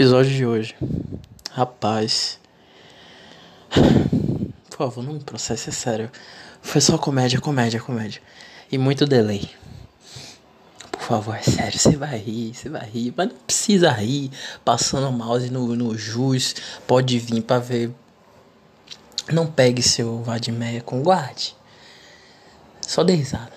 Episódio de hoje. Rapaz. Por favor, não me processe, é sério. Foi só comédia, comédia, comédia. E muito delay. Por favor, é sério, você vai rir, você vai rir. Mas não precisa rir. Passando o mouse no, no jus. Pode vir pra ver. Não pegue seu Vadimeia com guarde. Só dê risada.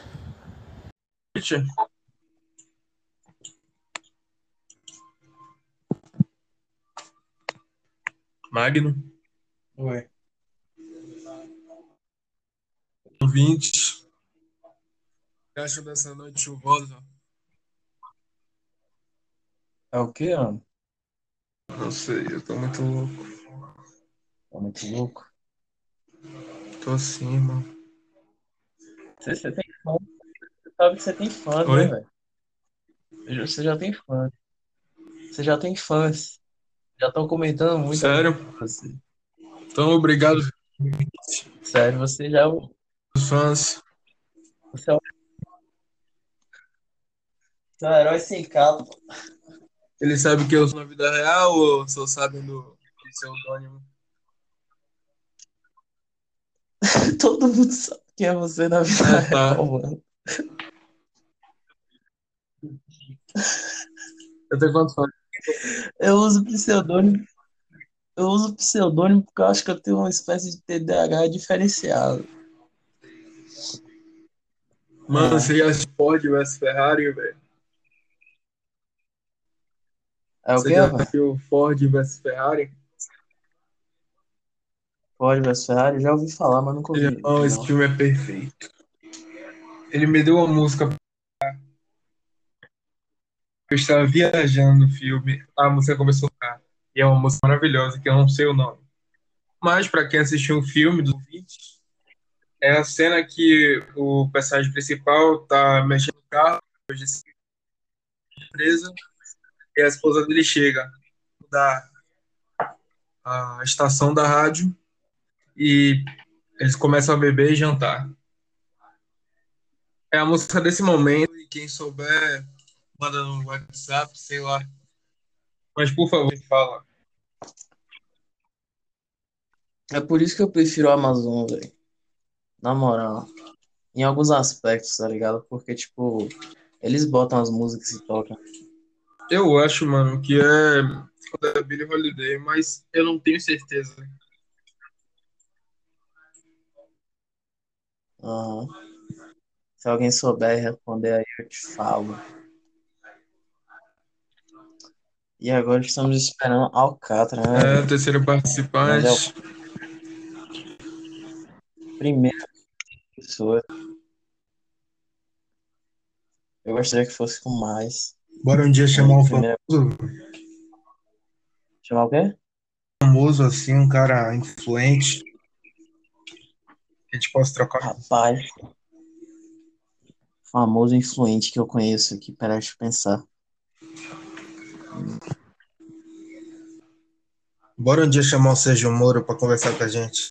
Magno, Ué. ouvintes. O que acha dessa noite chuvosa? É o que, mano? Não sei, eu tô muito louco. Tá muito louco. Tô assim, mano. Você, você tem fã. Você sabe que você tem fã, Oi? né, velho? Você já tem fã. Você já tem fãs. Já estão comentando muito. Sério? Você. Então, obrigado, Sério, você já. fãs. Você é o você é um herói sem capa. Eles sabem que eu sou na vida real ou só sabem do pseudônimo? Todo mundo sabe quem é você na vida Ah, tá. real, mano. Eu tenho quantos fãs? Eu uso pseudônimo. Eu uso pseudônimo porque eu acho que eu tenho uma espécie de TDAH diferenciado. Mano, É. você acha Ford vs Ferrari, velho? É o Você quê, já viu Ford vs Ferrari? Ford vs Ferrari? Já ouvi falar, mas nunca ouvi. Esse Não. filme é perfeito. Ele me deu uma música. Eu estava viajando no filme, a música começou a tocar. E é uma música maravilhosa, que eu não sei o nome. Mas, para quem assistiu o filme dos ouvintes, é a cena que o personagem principal tá mexendo no carro, empresa, e a esposa dele chega da a estação da rádio e eles começam a beber e jantar. É a música desse momento e quem souber manda no WhatsApp, sei lá. Mas por favor, fala. É por isso que eu prefiro o Amazon, velho. Na moral. Em alguns aspectos, tá ligado? Porque, tipo, eles botam as músicas e tocam. Eu acho, mano, que é da Billie Holiday, mas eu não tenho certeza. Aham. Se alguém souber responder aí, eu te falo. E agora estamos esperando Alcatra, né, É, terceiro Mas é participante. a primeira pessoa. Eu gostaria que fosse com mais. Bora um dia chamar um primeira. famoso, Chamar o quê? famoso assim, um cara influente, que a gente possa trocar. Rapaz, famoso influente que eu conheço aqui. Peraí, deixa eu pensar. Bora um dia chamar o Sérgio Moro pra conversar com a gente.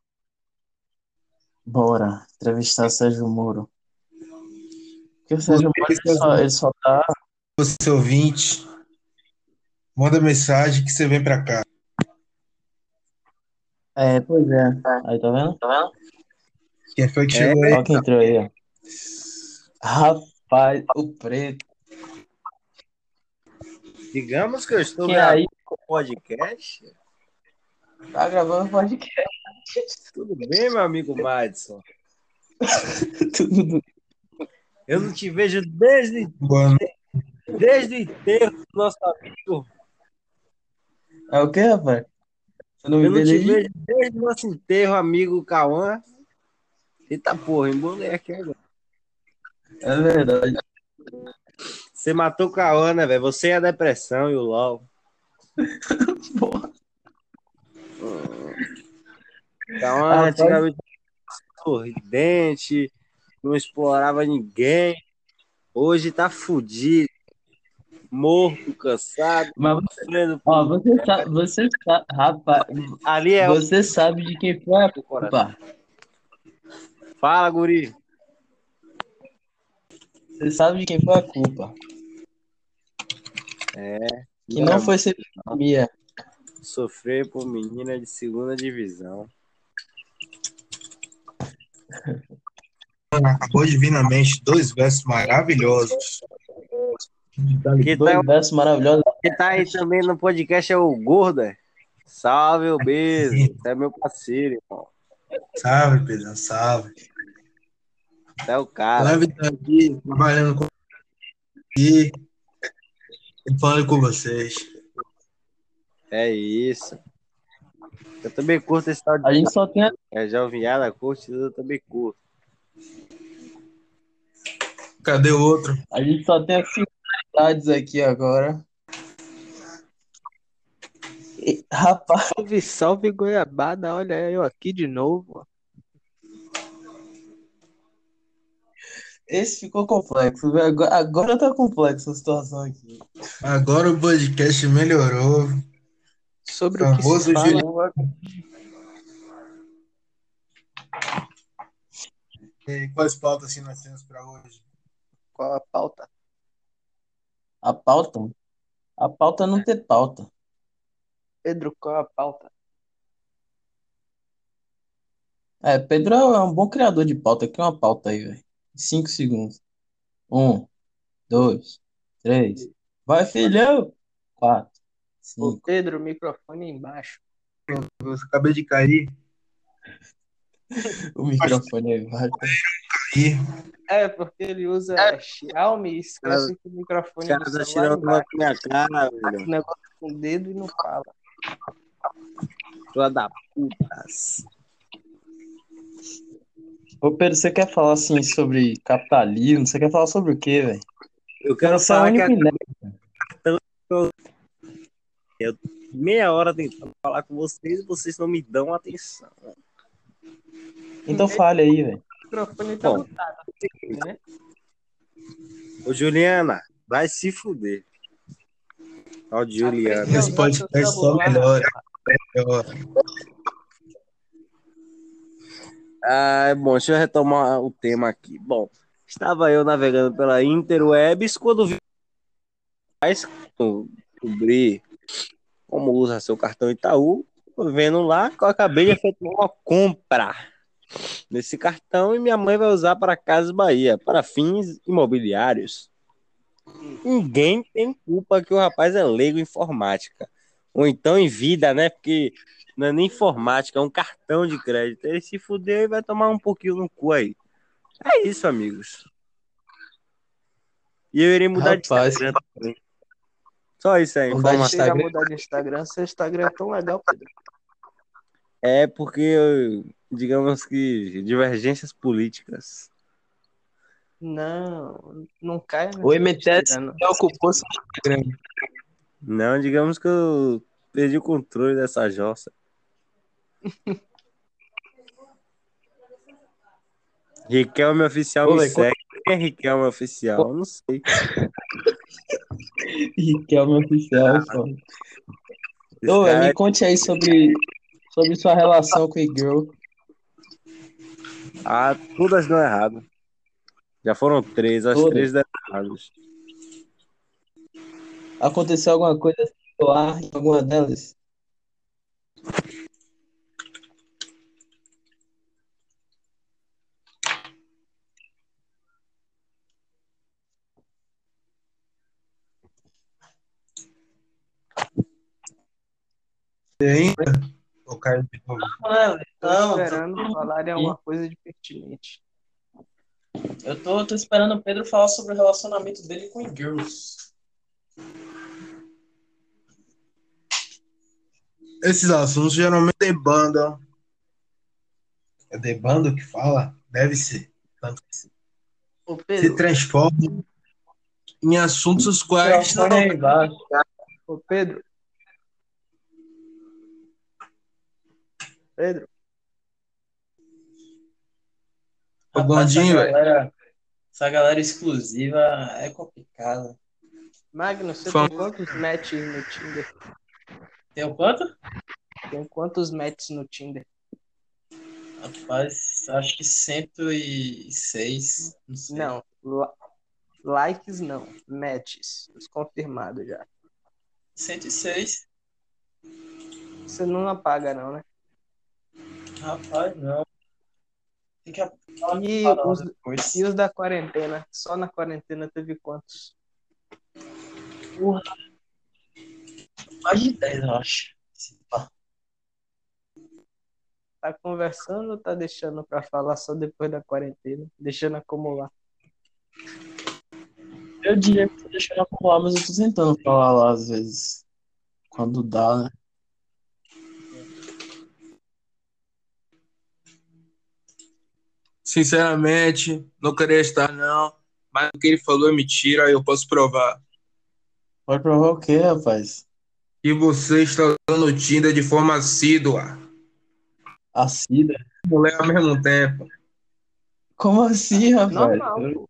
Bora, entrevistar o Sérgio Moro. Porque o Sérgio Moro, ele só, ele só tá. Você ouvinte, manda mensagem que você vem pra cá. É, pois é. Aí, tá vendo? Tá vendo? Quem foi que chegou aí? Olha quem entrou aí, ó. Rapaz, o preto. Digamos que eu estou Quem gravando aí podcast. tá gravando podcast. Tudo bem, meu amigo Madison? Tudo. Eu não te vejo desde, Boa desde o enterro do nosso amigo. É o quê, rapaz? Você não me Eu não te vejo desde o nosso enterro, amigo Cauã. Eita porra, embolei aqui agora. É verdade. Você matou o Cauã, né, velho? Você é a depressão e o LOL. Porra. Cauã Ah, antigamente era sorridente, não explorava ninguém. Hoje tá fudido. Morto, cansado, Mas, sofrendo. ó, você sabe, você sabe, rapaz, Ali é o você sabe de quem foi a culpa. Fala, guri. Você sabe de quem foi a culpa. É. Que não foi ser. Sofrer por menina de segunda divisão. Acabou de vir na mente dois versos maravilhosos. Que Dois tá, versos maravilhosos. que tá aí também no podcast é o Gorda. Salve, o Beso. Você é meu parceiro, irmão. Salve, Pedro, salve. É o cara. Leve tá aqui, trabalhando com e falando com vocês. É isso. Eu também curto esse tal de. A gente só tem. É, já ouvi ela, curte, eu também curto. Cadê o outro? A gente só tem as singularidades aqui agora. E, rapaz, Salve, salve Goiabada, olha eu aqui de novo. Esse ficou complexo. Agora, agora tá complexo a situação aqui. Agora o podcast melhorou. Sobre o que Famoso se fala. E quais pautas assim nós temos para hoje? qual a pauta? A pauta? A pauta é não ter pauta. Pedro, qual a pauta? É, Pedro é um bom criador de pauta. Aqui uma pauta aí, velho. Cinco segundos. Um, dois, três. Vai, filhão! Quatro, Ô, cinco. Pedro, microfone embaixo. Eu acabei de cair. O microfone aí, vai. cair. É, porque ele usa Xiaomi e esquece que o microfone Os caras do tá celular tirando uma embaixo. com minha cara, velho. o negócio com o dedo e não fala. Filha da putas. Ô, Pedro, você quer falar assim sobre capitalismo? Você quer falar sobre o quê, velho? Eu quero é falar que a inepto. meia hora tentando falar com vocês e vocês não me dão atenção. Então fale aí, velho. O microfone tá Bom. né? Ô, Juliana, vai se fuder. Ó, Juliana. Aprende a Esse podcast só melhora. Ah, é bom, deixa eu retomar o tema aqui. Bom, estava eu navegando pela Interwebs quando vi mas descobri como usa seu cartão Itaú, vendo lá que eu acabei de efetuar uma compra nesse cartão e minha mãe vai usar para Casas Bahia, para fins imobiliários. Ninguém tem culpa que o rapaz é leigo em informática. Ou então em vida, né? Porque não é nem informática, é um cartão de crédito. Ele se fudeu e vai tomar um pouquinho no cu aí. É isso, amigos. E eu irei mudar Rapaz. de Instagram também. Só isso aí. Mudar de informação. Você já Instagram? mudar de Instagram, seu Instagram é tão legal, Pedro. É porque, digamos que, divergências políticas. Não, não caia nessa O MTS não. ocupou seu Instagram. Não, digamos que eu perdi o controle dessa jossa. Riquelme Oficial Ô, me segue. Quem é Riquelme Oficial? Eu não sei. Riquelme oficial, é foda. Esse Ô, cara- me conte aí sobre, sobre sua relação com o girl. Ah, todas dão errado. Já foram três, as Todas? três deram erradas. Aconteceu alguma coisa lá em alguma delas? Ainda? Eu caio de novo. Tô Não, esperando falarem alguma coisa de pertinente. eu tô, tô esperando o Pedro falar sobre o relacionamento dele com girls. Esses assuntos geralmente debandam. É debando que fala? Deve ser. Tanto que se Ô, se Pedro, transforma em assuntos os quais não. Ô, Pedro. Pedro, Ô, Rapaz, Gondinho, essa velho. galera, essa galera exclusiva é complicada. Magno, você Fala. tem quantos matches no Tinder? Tem o quanto? Tem quantos matches no Tinder? Rapaz, acho que 106. Não sei. Não, likes não, matches. Confirmado já. 106. Você não apaga, não, né? Rapaz, não. Tem que E os, depois. e os da quarentena? Só na quarentena teve quantos? Porra. Mais de 10, eu acho. Tá conversando ou tá deixando pra falar só depois da quarentena? Deixando acumular. Eu diria que tô deixando acumular, mas eu tô tentando falar lá às vezes. Quando dá, né? Sinceramente, não queria estar, não. Mas o que ele falou é mentira, eu posso provar. Pode provar o quê, rapaz? E você está usando o Tinder de forma assídua. A Cida? Mulher ao mesmo tempo. Como assim, rapaz? Normal.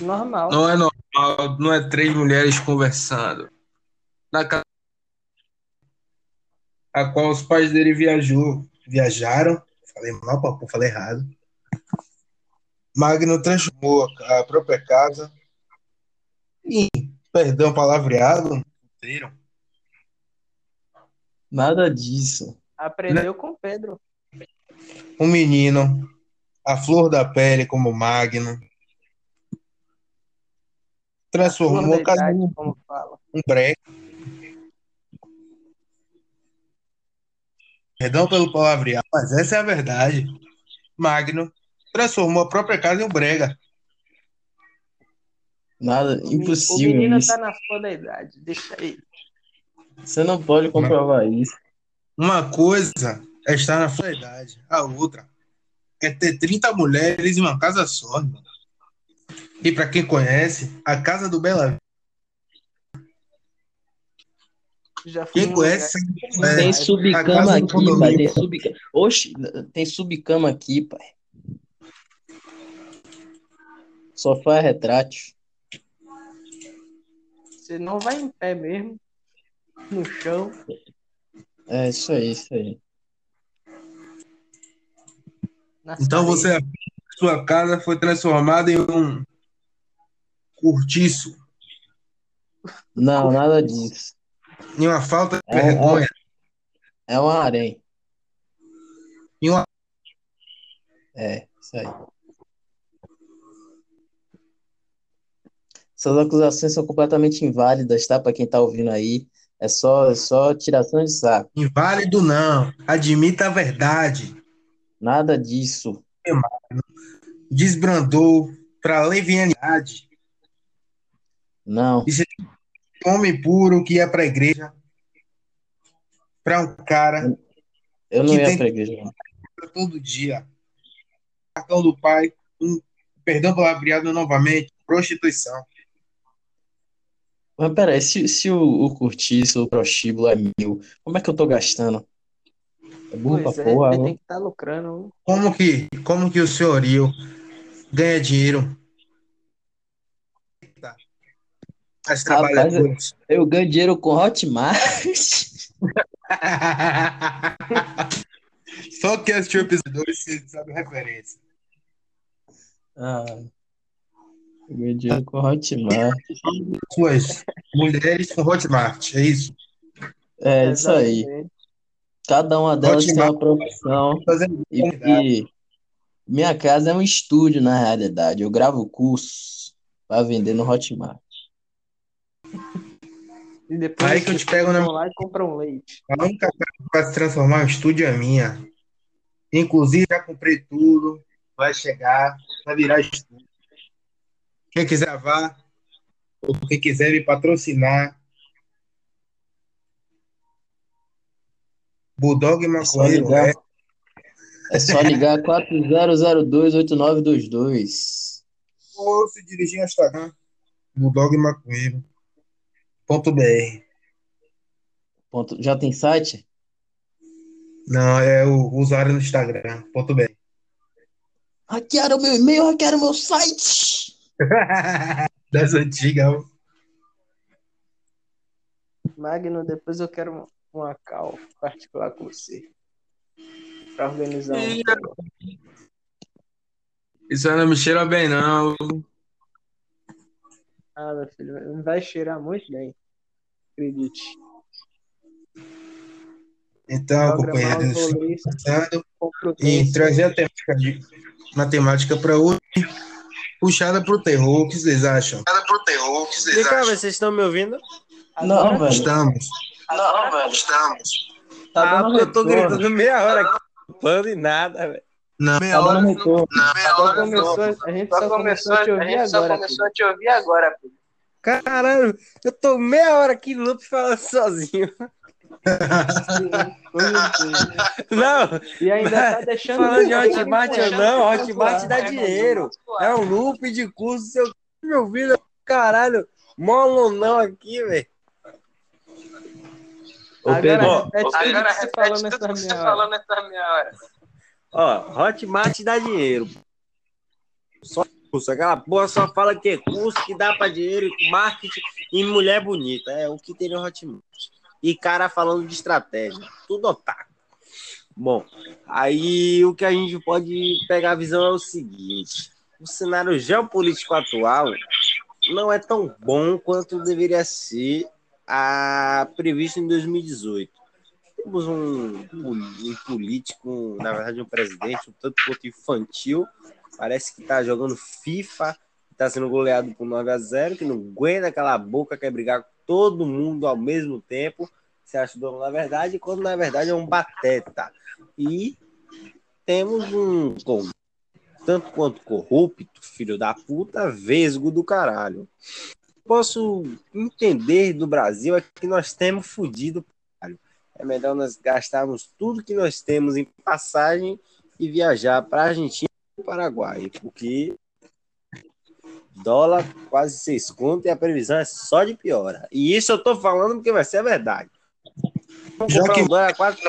Normal. Não é normal, não é três mulheres conversando. Na casa a qual os pais dele viajou, viajaram. Falei mal, papo, falei errado. Magno transformou a própria casa em, perdão, palavreado, puteiro. Nada disso. Aprendeu com o Pedro. um menino, a flor da pele como Magno. Transformou a casa em um breque. Perdão pelo palavreado, mas essa é a verdade. Magno transformou a própria casa em um brega. Nada, O impossível menino isso. tá na flor da idade. Deixa aí. Você não pode comprovar isso. Uma coisa é estar na sua idade, a outra é ter 30 mulheres em uma casa só. irmão. E para quem conhece, a casa do Bela Quem conhece Tem é, a subcama aqui, pai. Tem subcama. Oxi, tem subcama aqui, pai. Sofá é retrátil. Você não vai em pé mesmo. No chão. É isso aí, isso aí. nas Então paredes. você, sua casa foi transformada em um cortiço, Não, nada disso. em uma falta de É, vergonha, É um harém. em uma É, isso aí. Essas acusações são completamente inválidas, tá? Pra quem tá ouvindo aí. É só, é só tiração de saco. inválido não. Admita a verdade. Nada disso. Desbrandou para levianidade. Não. Um homem puro que ia para a igreja. Para um cara Eu não ia tem- pra igreja. não. todo dia. Cartão do pai, um, perdão pelo abriado novamente, prostituição. Mas peraí, se, se o, o cortiço, o prostíbulo é mil, como é que eu tô gastando? É burro Pois pra é, porra, ele tem que estar lucrando. Como que, como que o senhorio ganha dinheiro? As trabalhadoras. Eu ganho dinheiro com Hotmart. Só que assistiu o episódio 2 você sabe a referência. Ah, dinheiro com Hotmart. Suas mulheres com Hotmart, é isso? É isso aí. Cada uma delas tem Hotmart. uma profissão. E, e minha casa é um estúdio, na realidade. Eu gravo cursos para vender no Hotmart. E depois Aí que eu te pego na- lá e compram leite. A única casa que vai se transformar em um estúdio é minha. Inclusive, já comprei tudo. Vai chegar, vai virar estúdio. Quem quiser gravar, ou quem quiser me patrocinar. Bulldog É Maconheiro, é. É só ligar 40028922. Ou se dirigir ao Instagram, Bulldog Maconheiro. Ponto BR. Ponto. Já tem site? Não, é o usuário no Instagram. Ponto BR. Hackearam meu e-mail, hackearam meu site. Das antigas. Magno, depois eu quero uma call particular com você. Pra organizar um. Isso não me cheira bem, não. Ah, meu filho, vai cheirar muito bem. Acredite. Então, companheiro, prudência. trazer a temática matemática para hoje, puxada para o terror. O que vocês acham? Puxada para o terror. O que vocês Vem cá, vocês estão me ouvindo? Não, velho. Estamos. Não, velho. Estamos. Tá ah, porque eu tô gritando meia hora aqui, pano e nada, velho. Na Tá meia hora. dando retorno. Na meia Só hora. começou, a gente só começou a te ouvir agora. filho. te ouvir agora, filho. Caralho, eu tô meia hora aqui no loop falando sozinho. Não, E ainda tá deixando. falando de Hotmart ou deixando não, Hotmart dá dinheiro. É um loop de curso, seu meu filho, caralho, molonão aqui, velho. Ô, Agora Pedro, repete Agora repete falou tudo nessa que você minha hora. falou nessa meia hora. Ó, Hotmart dá dinheiro. Só curso, aquela porra só fala que é curso, que dá pra dinheiro, marketing e mulher bonita. É o que tem no Hotmart. E cara falando de estratégia. Tudo otaku. Bom, aí o que a gente pode pegar a visão é o seguinte: o cenário geopolítico atual não é tão bom quanto deveria ser a previsto em 2018. Temos um, um político, na verdade, um presidente, um tanto quanto infantil, parece que tá jogando FIFA, tá sendo goleado por 9 a 0 que não aguenta aquela boca, quer brigar todo mundo ao mesmo tempo. Você acha dono na verdade, quando na verdade é um bateta. E temos um tanto quanto corrupto, filho da puta, vesgo do caralho. Posso entender do Brasil é que nós temos fudido, caralho. É melhor nós gastarmos tudo que nós temos em passagem e viajar para Argentina e Paraguai, porque dólar quase seis conto e a previsão é só de piora. E isso eu tô falando porque vai ser a verdade. Já que- um dólar a quatro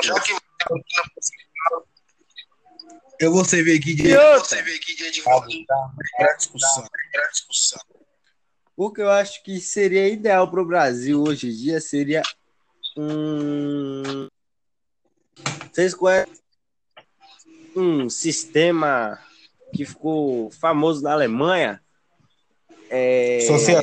Eu vou servir aqui de. E outra? Você vê aqui de Pra discussão. Pra discussão. O que eu acho que seria ideal para o Brasil hoje em dia seria um. Vocês conhecem um sistema que ficou famoso na Alemanha? É... Social-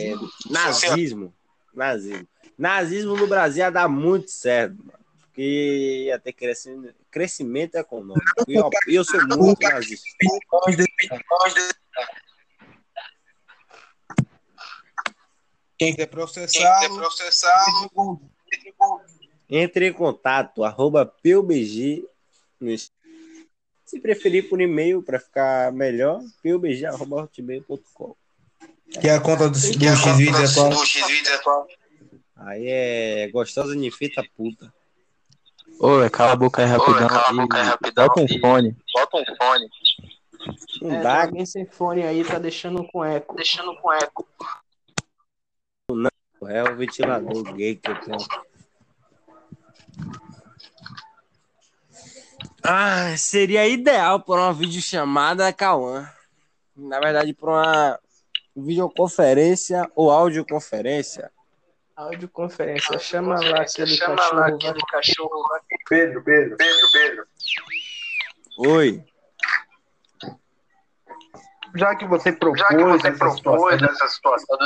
Nazismo. Nazismo. Nazismo no Brasil ia dar muito certo, mano. Porque ia ter crescimento, crescimento econômico. E eu, eu sou muito nazista. Quem quer processar, Quem quer processar, Entre em contato, arroba PUBG. Se preferir por e-mail para ficar melhor, pubg.hotmail.com. que é a conta do, do X-Vídeo é qual? do é? Aí é gostosa nifita puta. Ô, cala a boca aí rapidão. cala a boca aí rapidão Bota um fone. Bota um fone, Não É, dá, alguém sem fone aí, tá deixando com eco. deixando com eco. é o ventilador gay que eu tenho. Ah, seria ideal para uma videochamada Cauã. Na verdade, para uma videoconferência ou audioconferência. Audioconferência. Chama lá aquele Chama cachorro. lá aquele cachorro. vai- Pedro, Pedro. Pedro, Pedro. Oi. Já que você propôs, Já que você essa propôs situação, essa situação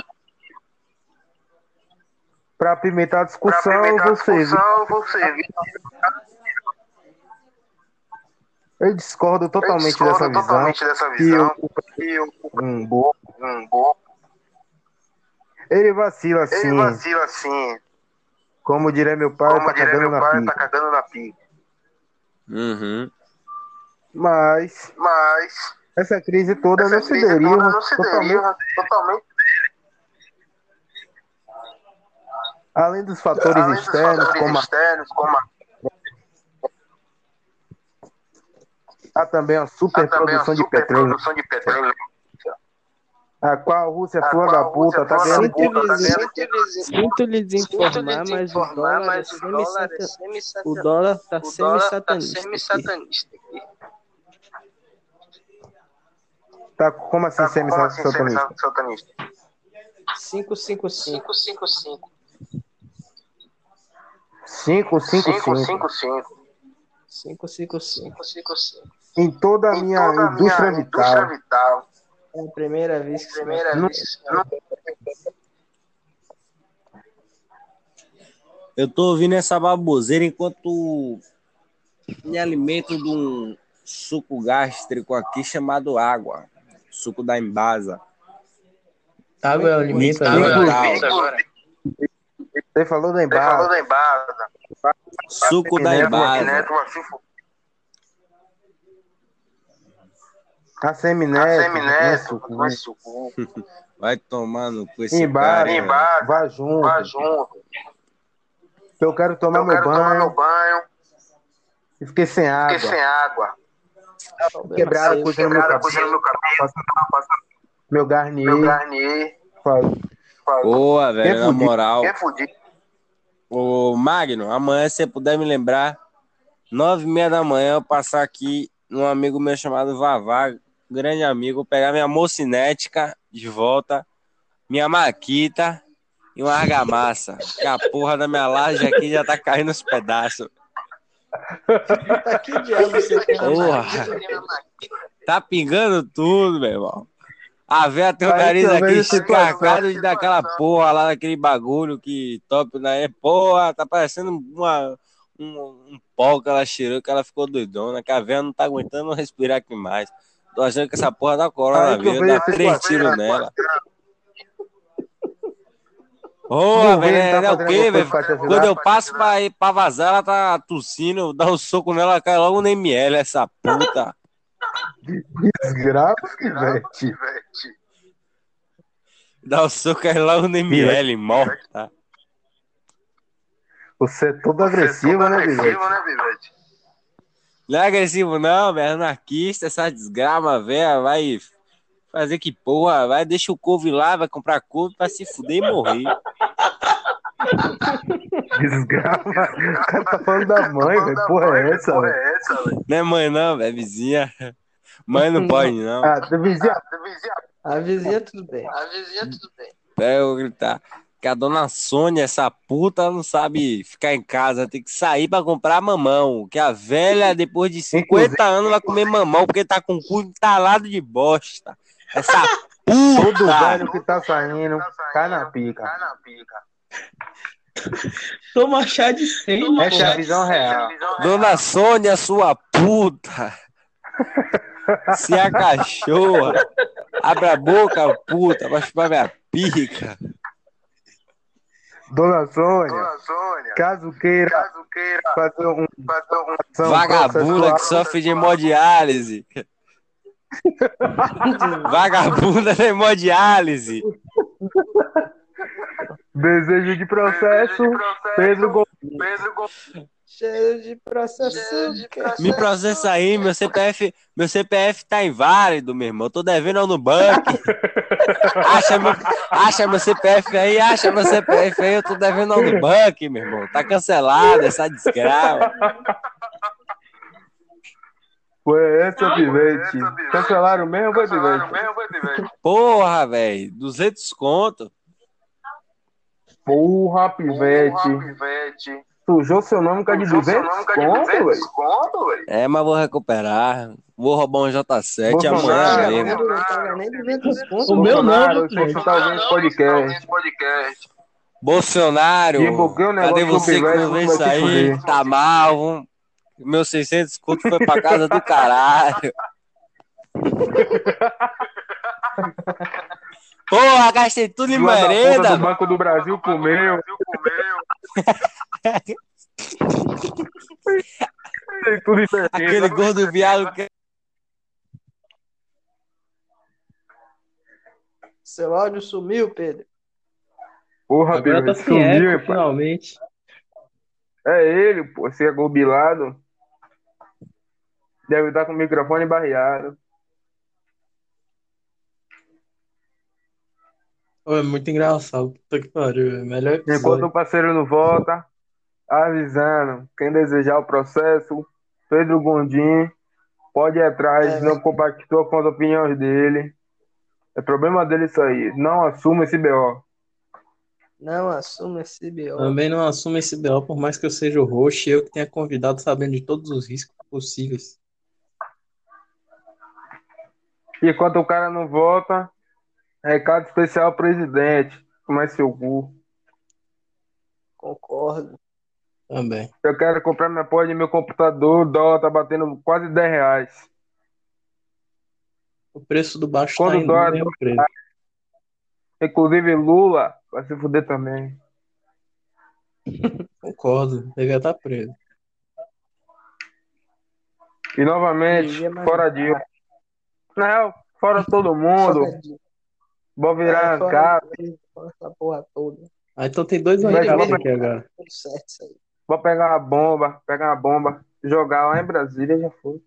pra apimentar a pra discussão, apimentar a você, discussão, você eu discordo Eu totalmente discordo dessa visão. totalmente dessa visão. o, Que o um bobo, um bobo, ele vacila assim, ele vacila assim. como diria meu pai, Como tá diria cagando meu na pai, tá cagando na pica. Uhum. Mas Mas essa crise toda essa não se crise deriva toda não se totalmente, deriva totalmente além dos fatores além dos externos, fatores como a, externos, como a, há também a a também a superprodução de petróleo, de petróleo. a qual a Rússia, a filha qual da a Rússia, puta, tá ganhando puta, tá Sinto ganhando Sinto lhe desinformar, Sinto lhe mas o dólar é o dólar é semi-satan- semi-satan- o dólar tá o dólar tá semi-satanista. semi-satanista. Tá, como assim, Tá, como assim, satanista? semi-satanista? 555. 555. 555. 555. 555. 555. Em toda a minha toda a indústria minha vital. indústria vital. É a primeira vez que vai Primeira Não- vez. Não- Eu tô ouvindo essa baboseira enquanto me alimento de um suco gástrico aqui chamado água. Suco da Embasa. Água é o alimento Água é agora? Você falou da Você embarque. falou da Embasa. Suco da Embasa. Neto, uma fifa. A semineto. Vai suco. Vai tomar no cu esse Embasa. cara. Vá junto. Vai junto. Eu quero tomar Eu meu quero tomar meu banho. banho. E fiquei sem água. Fiquei sem água. Quebraram a coisa no meu Quebrada a coisa no cabelo. meu cabelo. Meu garnier. Meu Garnier. Faz- Boa, velho, na moral. Ô, Magno, amanhã, se você puder me lembrar, nove e meia da manhã, eu passar aqui num amigo meu chamado Vavá, grande amigo, pegar minha mocinética de volta, minha maquita e uma argamassa. Que a porra da minha laje aqui já tá caindo os pedaços. Tá que diabo você tem? Porra. Tá pingando tudo, meu irmão. A véia tem o nariz aqui escarcado de daquela porra lá, daquele bagulho que top na é. Porra, tá parecendo uma, um, um pau que ela cheirou, que ela ficou doidona, que a véia não tá aguentando respirar aqui mais. Tô achando que essa porra dá eu coronavírus, dá três tiros nela. Ô, Não, velho, tá é, é o quê, velho? Quando eu passo pra, ir pra vazar, ela tá tossindo, dou um soco nela, cai logo no ML, essa puta. Desgraça, pivete. Dá o soco cai logo no ML, morta. Você é todo agressivo, né? Agressivo, né, Vivete? Não é agressivo, não, velho. Anarquista, essa desgrama, velho. Vai fazer que porra. Vai, deixa o couve lá, vai comprar couve pra se fuder e morrer. Desgrama. O cara tá falando da mãe, velho. Porra é essa, Porra é essa, velho? Não é mãe, não, velho. Vizinha. Mãe não pode, não. Ah, do vizinho. A vizinha tudo bem. A vizinha, tudo bem. Pera eu vou gritar. Que a dona Sônia, essa puta, não sabe ficar em casa. Tem que sair pra comprar mamão. Que a velha, depois de 50 anos, vai comer mamão porque tá com o cu entalado de bosta. Essa Todo puta. velho que tá saindo, cai na pica. Cai na pica. Toma chá de cem, Essa é a visão real. Dona Sônia, sua puta. Se a cachorra. Abre a boca, puta, vai chupar minha pica. Dona Sônia, Dona Sônia. caso queira Caso queira fazer um fazer um ação Vagabunda que sofre de hemodiálise. Vagabunda de hemodiálise. desejo de processo, processo, Pedro Gomes. Pedro Gomes. Cheiro de processo. Me processa aí, meu CPF, meu CPF tá inválido, meu irmão. Eu tô devendo ao Nubank. Acha meu, acha meu CPF aí, acha meu CPF aí, eu tô devendo ao Nubank, meu irmão. Tá cancelado essa desgrama. Foi essa, pivete. pivete. Cancelaram mesmo, foi, pivete? Porra, velho, 200 conto. Porra, pivete. Porra, Vivete. Sujou seu nome com a de Sujou seu 200 nome com a de conto, 200 velho. velho. É, mas vou recuperar. Vou roubar um J7 Bolsonaro, amanhã mesmo. Não paga nem 200 conto. O meu meu tá ouvindo esse podcast. Bolsonaro, o cadê você que não vem sair? Tá mal. Meus 600 conto foi pra casa do caralho. Porra, gastei tudo em merenda. do Banco do Brasil comeu. Aquele gordo viado que... Seu áudio sumiu, Pedro. Porra, Agora tá sumiu, pai. finalmente. É ele, pô. Você é gobilado. Deve estar com o microfone barreado. Ô, é muito engraçado. Puta que pariu. é Melhor Enquanto o parceiro não volta, avisando. Quem desejar o processo, Pedro Gondim, pode ir atrás, É, não compactou com as opiniões dele. É problema dele isso aí. Não assuma esse BO. Não assuma esse BO. Também não assumo esse BO, por mais que eu seja o host, eu que tenha convidado sabendo de todos os riscos possíveis. E enquanto o cara não volta, recado especial ao presidente. Como é seu cu? Concordo. Também. Eu quero comprar minha porra de meu computador, o dólar tá batendo quase 10 reais. O preço do baixo Quando tá indo dólar- mesmo preço. Inclusive Lula vai se fuder também. Concordo. Devia estar preso. E novamente, fora Dilma. Na real, fora todo mundo. Vou virar é, fora cara. fora essa porra toda. Ah, então tem dois anos aqui agora. Tudo certo isso aí. Vou pegar uma bomba, pegar uma bomba, jogar lá em Brasília já foi.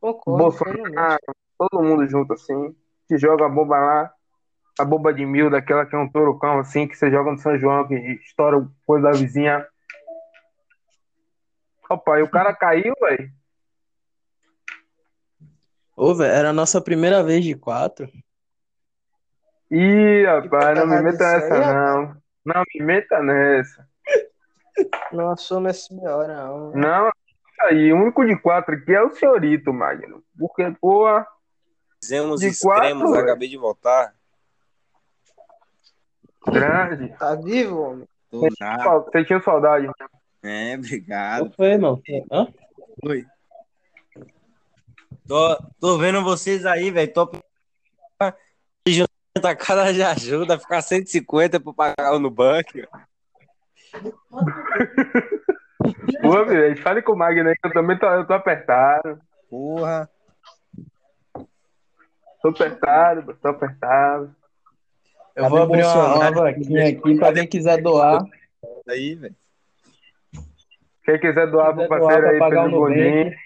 Concordo, Bolsonaro, todo mundo junto assim, que joga a bomba lá, a bomba de mil, daquela que é um torocão assim, que você joga no São João, que estoura coisa da vizinha. Opa, e o cara caiu, velho. Ô, velho, era a nossa primeira vez de quatro. Ih, rapaz, não me meta nessa aí, não. Não me meta nessa. Não assume essa minha hora, não. Não, isso aí, o único de quatro aqui é o senhorito, Magno. Porque, porra, Fizemos De extremos, quatro, acabei de voltar. grande. Tá vivo, homem? Tô. Você tinha saudade. É, obrigado. Não foi, não. Hã? Oi. Tô, tô vendo vocês aí, velho. Tô a cara de ajuda, ficar 150 pra pagar o Nubank. Pô, velho, fale com o Magno aí, que eu também tô, eu tô apertado. Porra. Tô apertado, tô apertado. Eu Cadê vou abrir uma, vaquinha aqui pra quem quiser doar. Aí, velho. Quem quiser doar Quiser pro doar parceiro pra aí, pagar Pedro o. Nubank.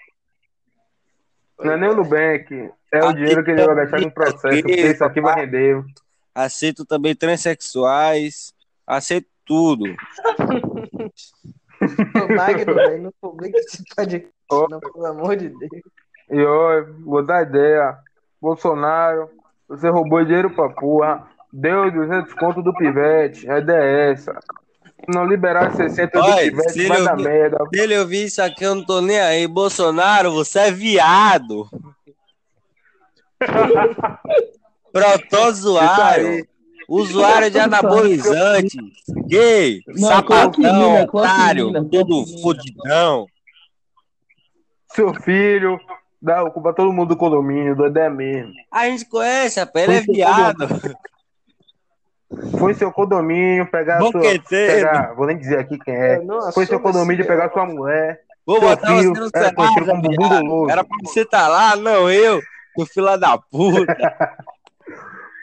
Não é nem o Nubank, é o Aqui dinheiro que ele vai gastar no processo, aqui, porque isso aqui vai render. Aceito também transexuais. Aceito tudo. Ô, Magno, velho, não publica esse podcast, não, pelo amor de Deus. E ó, vou dar ideia. Bolsonaro, você roubou dinheiro pra porra. Deu 200 conto do pivete. A ideia é essa. Não liberar 60 do Olha, pivete, vai ele dar merda. Se ele ouvir isso aqui, eu não tô nem aí. Bolsonaro, você é viado. Protozoário. Usuário de anabolizantes. Gay. Coloque sapatão, otário. Todo fudidão. Seu filho, dá culpa todo mundo do condomínio, do ideia mesmo. A gente conhece, rapaz. Ele é Foi viado. Foi seu condomínio pegar a sua. Pegar, vou nem dizer aqui quem é. Foi seu assumo condomínio pegar sua mulher. Vou botar filho você no era pra você estar lá, não eu. Seu filho da puta.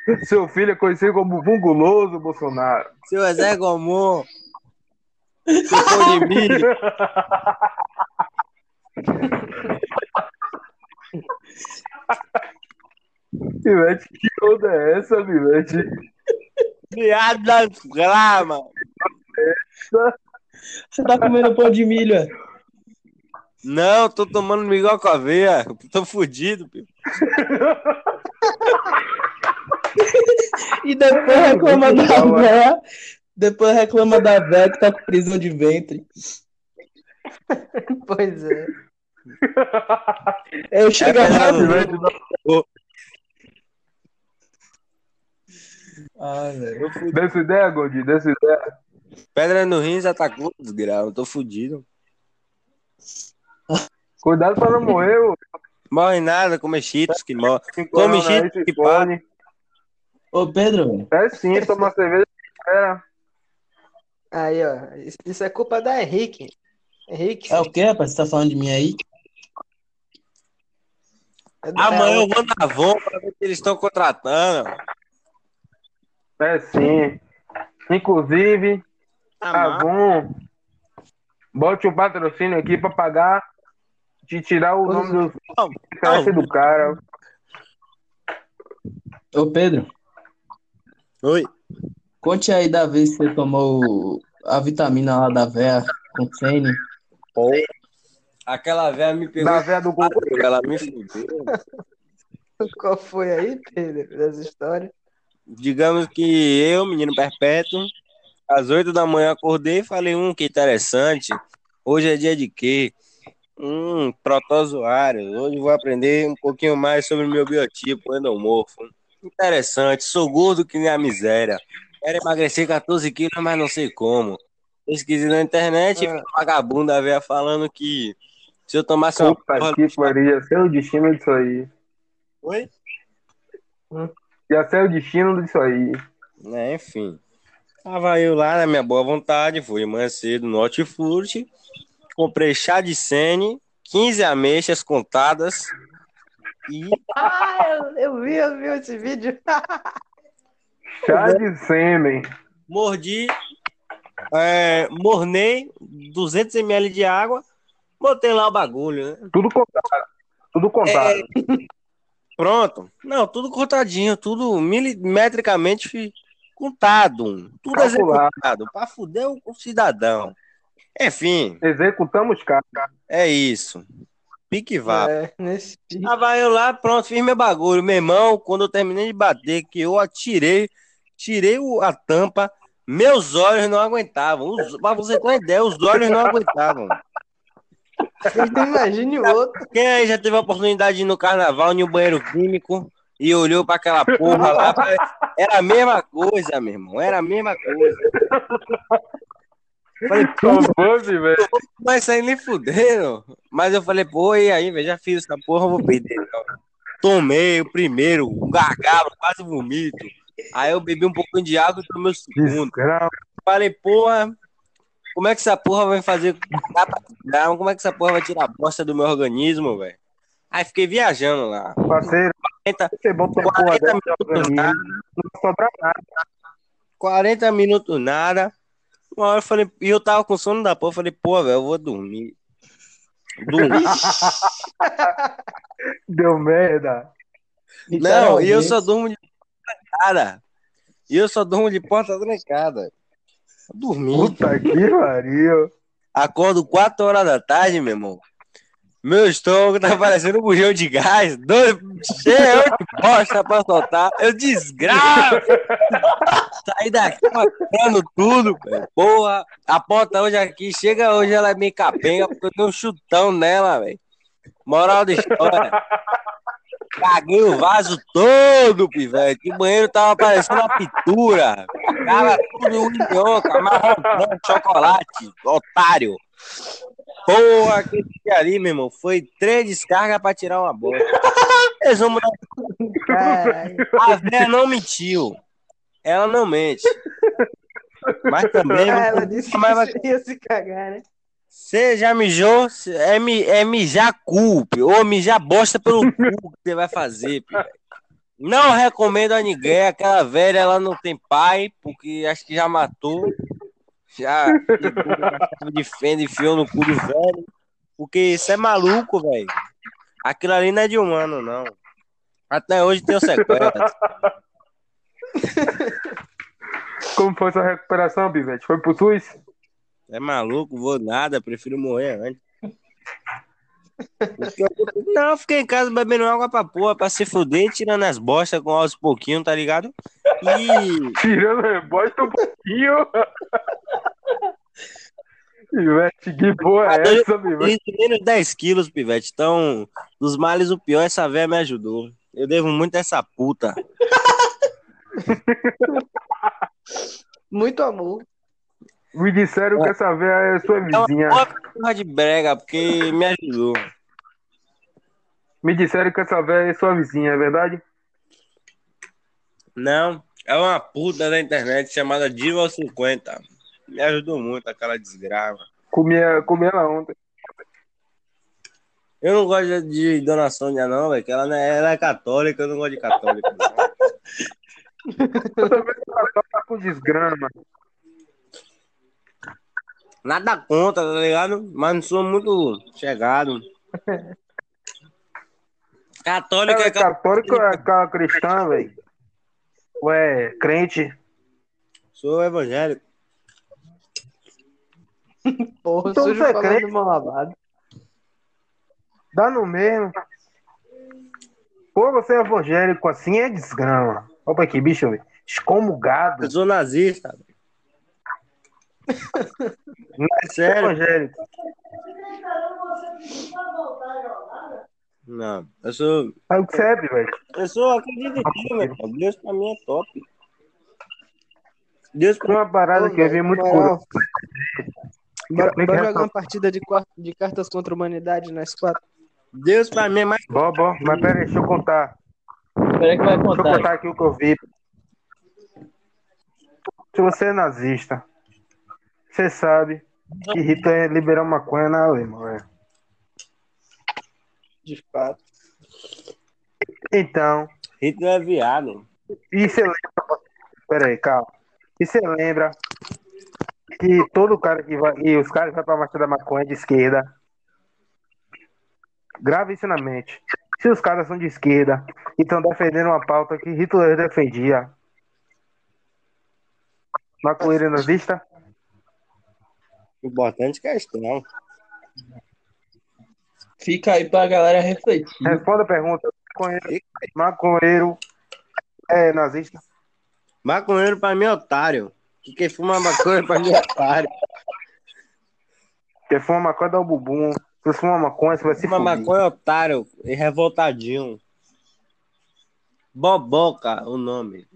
Seu filho é conhecido como Bunguloso Bolsonaro. Seu Zé Gomon. Seu pão de milho. Pivete, que onda é essa, Pivete? Viado da grama. Você tá comendo pão de milho, é? Não, tô tomando migó com aveia. Tô fudido, pio. E depois reclama da véia. Depois reclama da véia que tá com prisão de ventre. Pois é. Eu chego É lá. verdade. Ai, velho. Dessa ideia, Gondi, dessa ideia. Pedra no rim já tá com desgrama. Tô fudido. Cuidado pra não morrer, ô. Morre nada, come cheetos que morre. Come se que fone. Ô, Pedro. É sim, toma cerveja. Era. Aí, ó. Isso, é culpa da Henrique. Henrique. É o que, rapaz? Você tá falando de mim aí? é Amanhã eu vou na Avon pra ver se eles estão contratando. É sim. Inclusive, Avon, bote o patrocínio aqui pra pagar, te tirar o nome do Não, CPF do cara. Ô, Pedro, Oi. conte aí da vez que você tomou a vitamina lá da véia com Sene. Aquela velha me pegou. Da véia do Google. Ela me fudeu. Qual foi aí, Pedro, dessa história? Digamos que eu, menino perpétuo, às oito da manhã acordei e falei, hum, que interessante. Hoje é dia de quê? Hum, protozoário. Hoje vou aprender um pouquinho mais sobre o meu biotipo endomorfo. Interessante, sou gordo que nem a miséria. Quero emagrecer 14 quilos, mas não sei como. Pesquisei na internet e vi uma vagabunda velha falando que se eu tomasse uma Puta porra. que pariu, o destino disso aí. Oi? Ia ser o destino disso aí. É, enfim. Tava eu lá na minha boa vontade, fui manhã cedo no Hortifruti, comprei chá de sene, 15 ameixas contadas e Ah, eu, eu vi, eu vi esse vídeo. Chá de sêmen. mordi, é, mornei 200 ml de água, botei lá o bagulho, né? Tudo contado. Tudo contado. Pronto. Não, tudo cortadinho, tudo milimetricamente contado, tudo Calculado. executado, pra fuder o o cidadão. Enfim, Executamos cara. é isso. Pique vá. É, nesse vídeo. Tava eu lá, pronto, fiz meu bagulho. Meu irmão, quando eu terminei de bater, que eu atirei, tirei a tampa, meus olhos não aguentavam. Os, pra você ter uma ideia, os olhos não aguentavam. Imagine o outro. Quem aí já teve a oportunidade de ir no carnaval, em um banheiro químico, e olhou pra aquela porra lá, era a mesma coisa, meu irmão, era a mesma coisa. Falei, velho. vai sair nem fudendo. Mas eu falei, pô, e aí, velho, já fiz essa porra, eu vou perder. não. Tomei o primeiro, um gargalo, quase vomito. Aí eu bebi um pouquinho de água e tomei o segundo. Falei, porra, como é que essa porra vai fazer Como é que essa porra vai tirar a bosta do meu organismo, velho? Aí fiquei viajando lá. Parceiro, 40, você bom ter porra 40 dessa minutos nada, Não sobra nada. 40 minutos nada. Uma hora eu falei, e eu tava com sono da porra, eu falei, pô, velho, eu vou dormir. Dormi. Deu merda. Não, e eu só durmo de porta trancada. E eu só durmo de porta trancada. Dormi. Puta que pariu. Acordo 4 horas da tarde, meu irmão. Meu estômago tá parecendo um bujão de gás, doido, cheio de bosta pra soltar. Eu desgravo! Saí daqui matando tudo, velho. Porra, a porta hoje aqui, chega hoje, ela é meio capenga, porque eu dei um chutão nela, velho. Moral da história. Caguei o vaso todo, pivete. O banheiro tava parecendo uma pintura. Tava tudo minhoca, marrom, chocolate, otário. Porra, aquele dia ali, meu irmão, foi três descargas pra tirar uma bola. Resumo da Caralho. a véia não mentiu. Ela não mente. Mas também, Ah, ela disse mas que ia se cagar, né? você já mijou, é, é mijar cu, pi, ou mijar bosta pelo cu que você vai fazer, pi, velho. Não recomendo a ninguém, aquela velha, ela não tem pai, porque acho que já matou. Já de fenda e enfiou no cu do velho. Porque isso é maluco, velho. Aquilo ali não é de humano, não. Até hoje tem sequelas. Como foi sua recuperação, Pivete? Foi pro SUS? É maluco, vou nada, prefiro morrer antes. Não, eu fiquei em casa bebendo água pra porra, pra se fuder, tirando as bostas com aos pouquinhos, tá ligado? E Tirando rebote um pouquinho. Pivete, que porra é essa, Pivete? menos 10 quilos, pivete. Então, dos males, o pior, essa véia me ajudou. Eu devo muito a essa puta. Muito amor. Me disseram que essa véia é sua vizinha. Porra de brega, porque me ajudou. Me disseram que essa véia é sua vizinha, é verdade? Não, é uma puta da internet chamada Diva 50. Me ajudou muito aquela desgrava. Comi, comi ela ontem. Eu não gosto de, Dona Sônia, não, velho, que ela, é- ela é católica, eu não gosto de católica. não. Tá com desgrama. Nada contra, tá ligado? Mas não sou muito chegado. Católica Ela é é ou é ca- cristã, velho? Ué, crente? Sou evangélico. Porra, Então você é crente? mal lavado. Dá no mesmo. Pô, você é evangélico assim é desgrama. Opa aqui, bicho, velho. Excomungado. Eu sou nazista. Não É sério? evangélico. Não, eu sou. Sabe o que é, velho? Eu sou acredito em Deus, meu irmão. Deus pra mim é top. Deus pra Tem uma parada que eu vi muito curiosa. Bora, é bora é? jogar uma partida de, de cartas contra a humanidade nós quatro. Deus pra mim é mais. Bom, bom, mas pera aí, deixa eu contar. Peraí que vai Deixa eu contar. contar aqui o que eu vi. Se você é nazista, você sabe que Hitler liberou maconha na Alemanha. De fato. Então, Hitler é viado. e você lembra. Pera aí, calma. E você lembra que todo cara que vai. E os caras que vão pra marcha da maconha de esquerda. Grave isso na mente. Se os caras são de esquerda e estão defendendo uma pauta que Hitler defendia. Maconheiro é nazista? Importante questão. Fica aí pra galera refletir. Responda a pergunta. Maconheiro, maconheiro é nazista? Maconheiro pra mim é otário. Que quem fuma maconha pra mim é otário. Quem fuma maconha dá o bumbum. Se você fuma maconha, você vai se Fuma fuder. maconha é otário e revoltadinho. Boboca, o nome.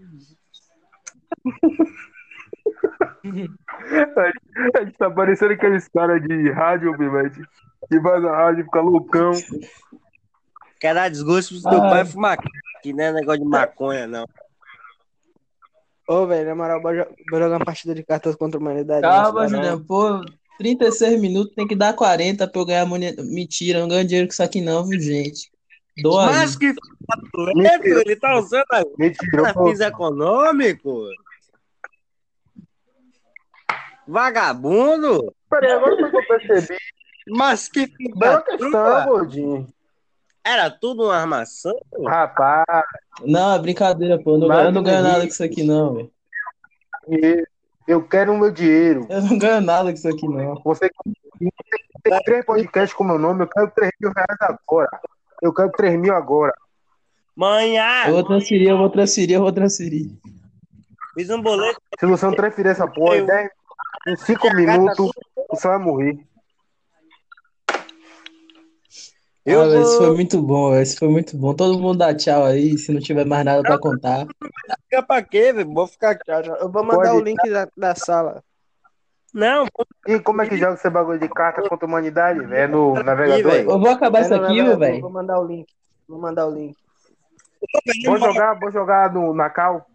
A gente tá parecendo aqueles caras de rádio, Bivete. Que vai na rádio fica loucão. Quer dar desgosto pro teu Ai. pai fumar que não é negócio de maconha, não. Ô, velho, na moral, bora, bora jogar uma partida de cartas contra a humanidade. Calma, nós quatro. Juliano. Pô, 36 minutos tem que dar 40 pra eu ganhar mone... Mentira, não ganho dinheiro com isso aqui não, viu, gente? Dou aí. Mas que foto, ele tá usando a Mentira, econômico? Vagabundo? Peraí, agora que eu percebi. Mas que filha questão, gordinho. Era tudo uma armação? Rapaz, Não, é brincadeira, pô. Eu não, eu não ganho nada com isso aqui não, velho. eu quero o meu dinheiro. Eu não ganho nada com isso aqui não. Você tem três podcasts com meu nome, eu quero 3 mil reais agora. Eu quero 3 mil agora. Manhã! Eu vou transferir, eu vou transferir, eu vou transferir. Fiz um boleto. Se você não transferir essa porra em 10, em 5 minutos, você vai morrer. Eu vou- Isso foi muito bom. Isso foi muito bom. Todo mundo dá tchau aí, se não tiver mais nada pra contar. Ficar pra quê, velho? Vou ficar. Tchau. Eu vou mandar Pode. o link da, da sala. Não, E como é que joga esse bagulho de carta contra a humanidade, velho? É no navegador? Eu vou acabar isso É, não, aqui, velho. Vou mandar o link. Vou mandar o link. Vou jogar, vou jogar no, na cal.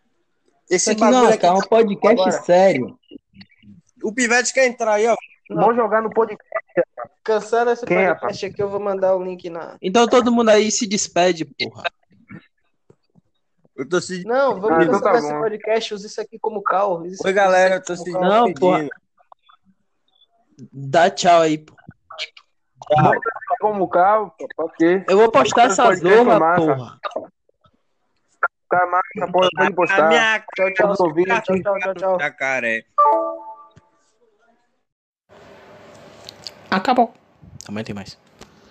Isso esse aqui não é é um podcast Agora. sério. O Pivete quer entrar aí, ó. Vou jogar no podcast. Cansando esse Quem, podcast aqui, eu vou mandar o link na. Então todo mundo aí se despede, porra. Eu tô se. Não, vamos Ah, então cancelar tá esse bom. podcast, use isso aqui como cal. Oi, aqui galera, eu tô se cal. Não, porra. Dá tchau aí, pô. Como cal, ok. Eu vou postar essa zorra, foi massa. porra. Tá massa, pode, pode postar. minha Tchau, tchau, ouvintes. tchau, tchau, tchau, tchau. jacaré. Acabou. Amanhã tem mais.